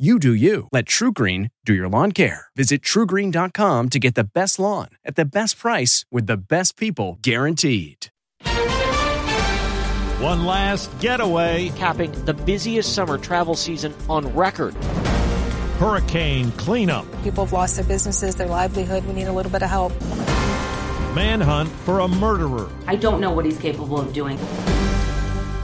You do you. Let TruGreen do your lawn care. Visit trugreen.com to get the best lawn at the best price with the best people guaranteed. One last getaway. capping the busiest summer travel season on record. Hurricane cleanup. People have lost their businesses, their livelihood. We need a little bit of help. Manhunt for a murderer. I don't know what he's capable of doing.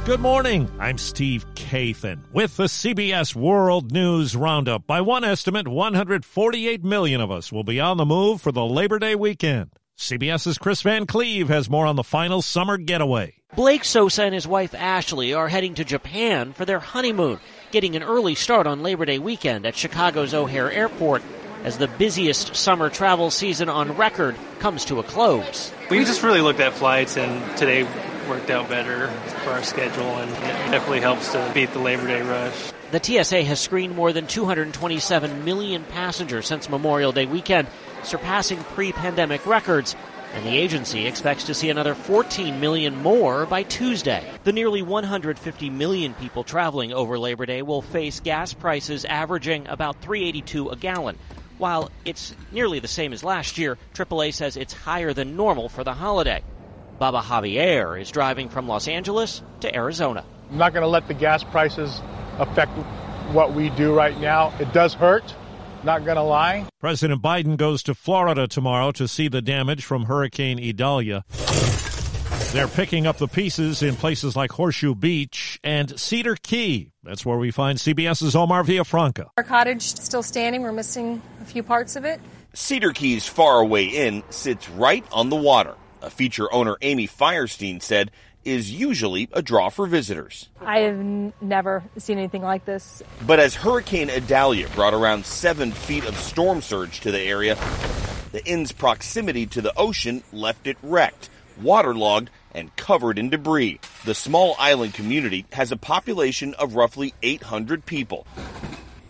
Good morning. I'm Steve Kathan with the CBS World News Roundup. By one estimate, 148 million of us will be on the move for the Labor Day weekend. CBS's Kris Van Cleave has more on the final summer getaway. Blake Sosa and his wife Ashley are heading to Japan for their honeymoon, getting an early start on Labor Day weekend at Chicago's O'Hare Airport as the busiest summer travel season on record comes to a close. We just really looked at flights, and today worked out better for our schedule, and it definitely helps to beat the Labor Day rush. The TSA has screened more than 227 million passengers since Memorial Day weekend, surpassing pre pandemic records. And the agency expects to see another 14 million more by Tuesday. The nearly 150 million people traveling over Labor Day will face gas prices averaging about 382 a gallon. While it's nearly the same as last year, AAA says it's higher than normal for the holiday. Baba Javier is driving from Los Angeles to Arizona. I'm not going to let the gas prices affect what we do right now. It does hurt, not going to lie. President Biden goes to Florida tomorrow to see the damage from Hurricane Idalia. They're picking up the pieces in places like Horseshoe Beach and Cedar Key. That's where we find CBS's Omar Villafranca. Our cottage still standing. We're missing a few parts of it. Cedar Key's Faraway Inn sits right on the water. A feature owner Amy Firestein said is usually a draw for visitors. I have n- never seen anything like this. But as Hurricane Idalia brought around seven feet of storm surge to the area, the inn's proximity to the ocean left it wrecked, waterlogged, and covered in debris. The small island community has a population of roughly 800 people.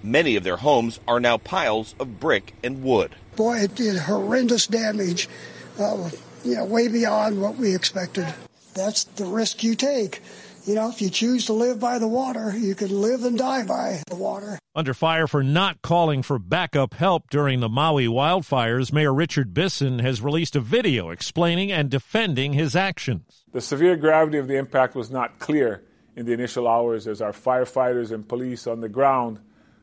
Many of their homes are now piles of brick and wood. Boy, it did horrendous damage, uh, you know, way beyond what we expected. That's the risk you take. You know, if you choose to live by the water, you can live and die by the water. Under fire for not calling for backup help during the Maui wildfires, Mayor Richard Bissen has released a video explaining and defending his actions. The severe gravity of the impact was not clear in the initial hours as our firefighters and police on the ground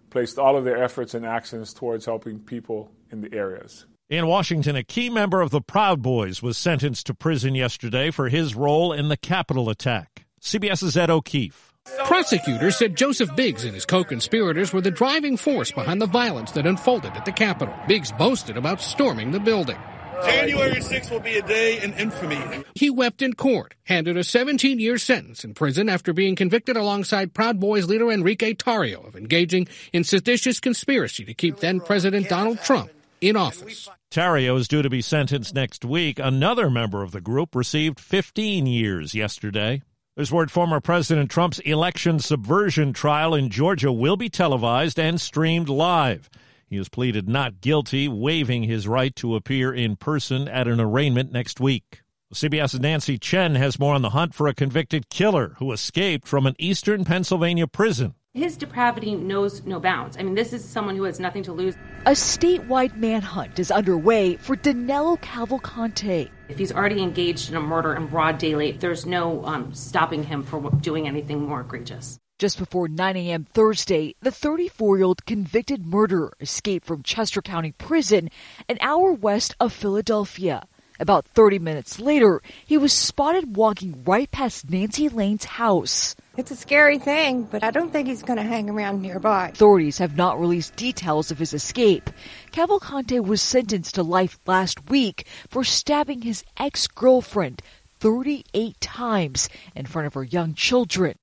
placed all of their efforts and actions towards helping people in the areas. In Washington, a key member of the Proud Boys was sentenced to prison yesterday for his role in the Capitol attack. CBS's Ed O'Keefe. Prosecutors said Joseph Biggs and his co-conspirators were the driving force behind the violence that unfolded at the Capitol. Biggs boasted about storming the building. January 6th will be a day in infamy. He wept in court, handed a 17 year sentence in prison after being convicted alongside Proud Boys leader Enrique Tarrio of engaging in seditious conspiracy to keep then President Donald Trump in office. Tarrio is due to be sentenced next week. Another member of the group received 15 years yesterday. There's word former President Trump's election subversion trial in Georgia will be televised and streamed live. He has pleaded not guilty, waiving his right to appear in person at an arraignment next week. CBS's Nancy Chen has more on the hunt for a convicted killer who escaped from an eastern Pennsylvania prison. His depravity knows no bounds. I mean, this is someone who has nothing to lose. A statewide manhunt is underway for Danilo Cavalcante. If he's already engaged in a murder in broad daylight, there's no um, stopping him from doing anything more egregious. Just before 9 a.m. Thursday, the 34 year old convicted murderer escaped from Chester County Prison, an hour west of Philadelphia. About 30 minutes later, he was spotted walking right past Nancy Lane's house. It's a scary thing, but I don't think he's going to hang around nearby. Authorities have not released details of his escape. Cavalcante was sentenced to life last week for stabbing his ex-girlfriend 38 times in front of her young children.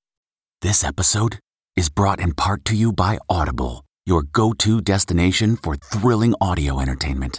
This episode is brought in part to you by Audible, your go-to destination for thrilling audio entertainment.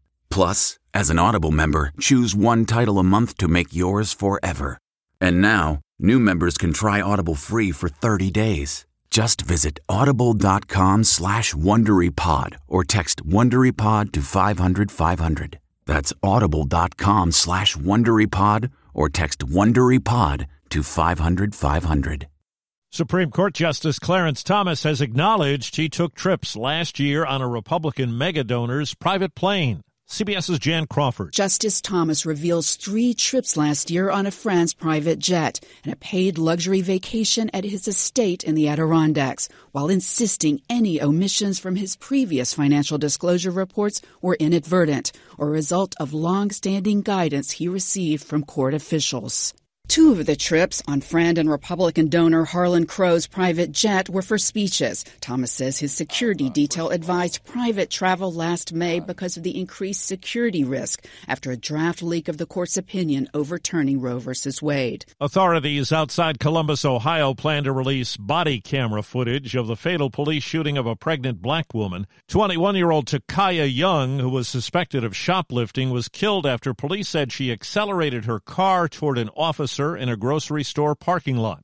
Plus, as an Audible member, choose one title a month to make yours forever. And now, new members can try Audible free for 30 days. Just visit audible.com slash WonderyPod or text WonderyPod to 500, 500. That's audible.com slash WonderyPod or text WonderyPod to 500, 500. Supreme Court Justice Clarence Thomas has acknowledged he took trips last year on a Republican megadonor's private plane. CBS's Jan Crawford. Justice Thomas reveals three trips last year on a France private jet and a paid luxury vacation at his estate in the Adirondacks, while insisting any omissions from his previous financial disclosure reports were inadvertent or a result of long-standing guidance he received from court officials. Two of the trips on friend and Republican donor Harlan Crow's private jet were for speeches. Thomas says his security detail advised private travel last May because of the increased security risk after a draft leak of the court's opinion overturning Roe v. Wade. Authorities outside Columbus, Ohio plan to release body camera footage of the fatal police shooting of a pregnant black woman. 21 year old Ta'Kiya Young, who was suspected of shoplifting, was killed after police said she accelerated her car toward an officer in a grocery store parking lot.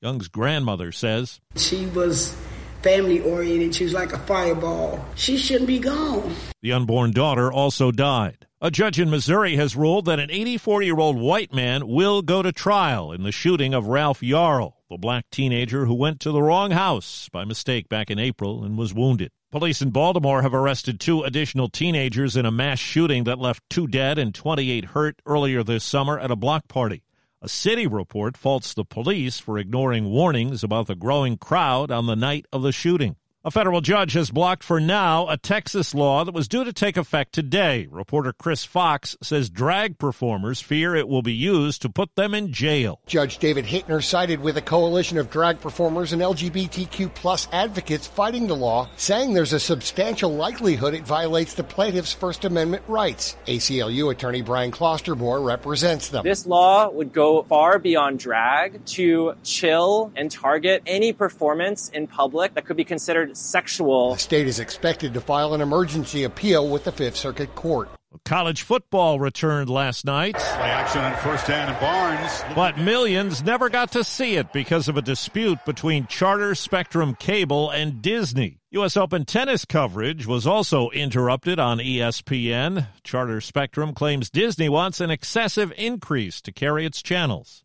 Young's grandmother says she was family oriented. She was like a fireball. She shouldn't be gone. The unborn daughter also died. A judge in Missouri has ruled that an 84 year old white man will go to trial in the shooting of Ralph Yarl, the black teenager who went to the wrong house by mistake back in April and was wounded. Police in Baltimore have arrested two additional teenagers in a mass shooting that left two dead and 28 hurt earlier this summer at a block party. A city report faults the police for ignoring warnings about the growing crowd on the night of the shooting. A federal judge has blocked for now a Texas law that was due to take effect today. Reporter Chris Fox says drag performers fear it will be used to put them in jail. Judge David Hittner sided with a coalition of drag performers and LGBTQ plus advocates fighting the law, saying there's a substantial likelihood it violates the plaintiff's First Amendment rights. ACLU attorney Brian Klosterboer represents them. This law would go far beyond drag to chill and target any performance in public that could be considered sexual. The state is expected to file an emergency appeal with the Fifth Circuit Court. College football returned last night. Play action on first down and Barnes. But millions never got to see it because of a dispute between Charter Spectrum Cable and Disney. U.S. Open tennis coverage was also interrupted on ESPN. Charter Spectrum claims Disney wants an excessive increase to carry its channels.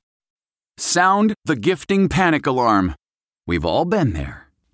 Sound the gifting panic alarm. We've all been there.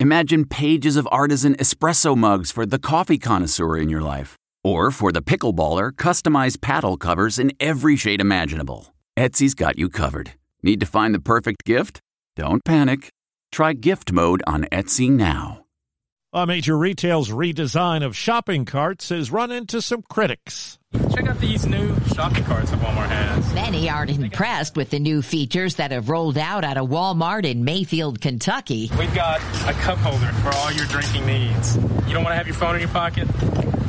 Imagine pages of artisan espresso mugs for the coffee connoisseur in your life. Or for the pickleballer, customized paddle covers in every shade imaginable. Etsy's got you covered. Need to find the perfect gift? Don't panic. Try gift mode on Etsy now. A major retail's redesign of shopping carts has run into some critics. Check out these new shopping carts that Walmart has. Many aren't impressed with the new features that have rolled out at a Walmart in Mayfield, Kentucky. We've got a cup holder for all your drinking needs. You don't want to have your phone in your pocket?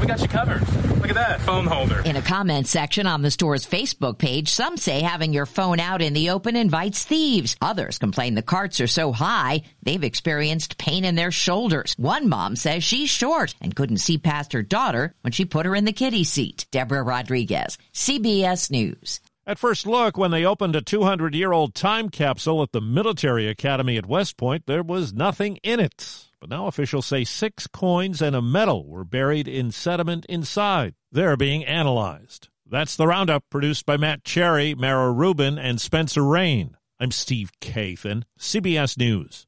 We got you covered. Look at that phone holder. In a comment section on the store's Facebook page, some say having your phone out in the open invites thieves. Others complain the carts are so high, they've experienced pain in their shoulders. One mom says she's short and couldn't see past her daughter when she put her in the kiddie seat. Deborah Rodriguez, CBS News. At first look, when they opened a 200 year old time capsule at the Military Academy at West Point, there was nothing in it. But now officials say six coins and a medal were buried in sediment inside. They're being analyzed. That's the roundup produced by Matt Cherry, Mara Rubin, and Spencer Rain. I'm Steve Kathan, CBS News.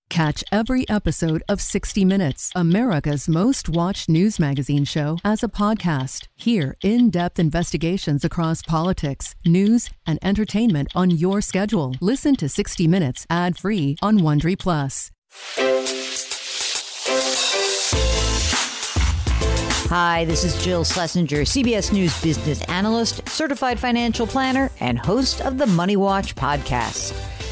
Catch every episode of 60 Minutes, America's most watched news magazine show, as a podcast. Hear in depth investigations across politics, news, and entertainment on your schedule. Listen to 60 Minutes ad free on Wondery Plus. Hi, this is Jill Schlesinger, CBS News business analyst, certified financial planner, and host of the Money Watch podcast.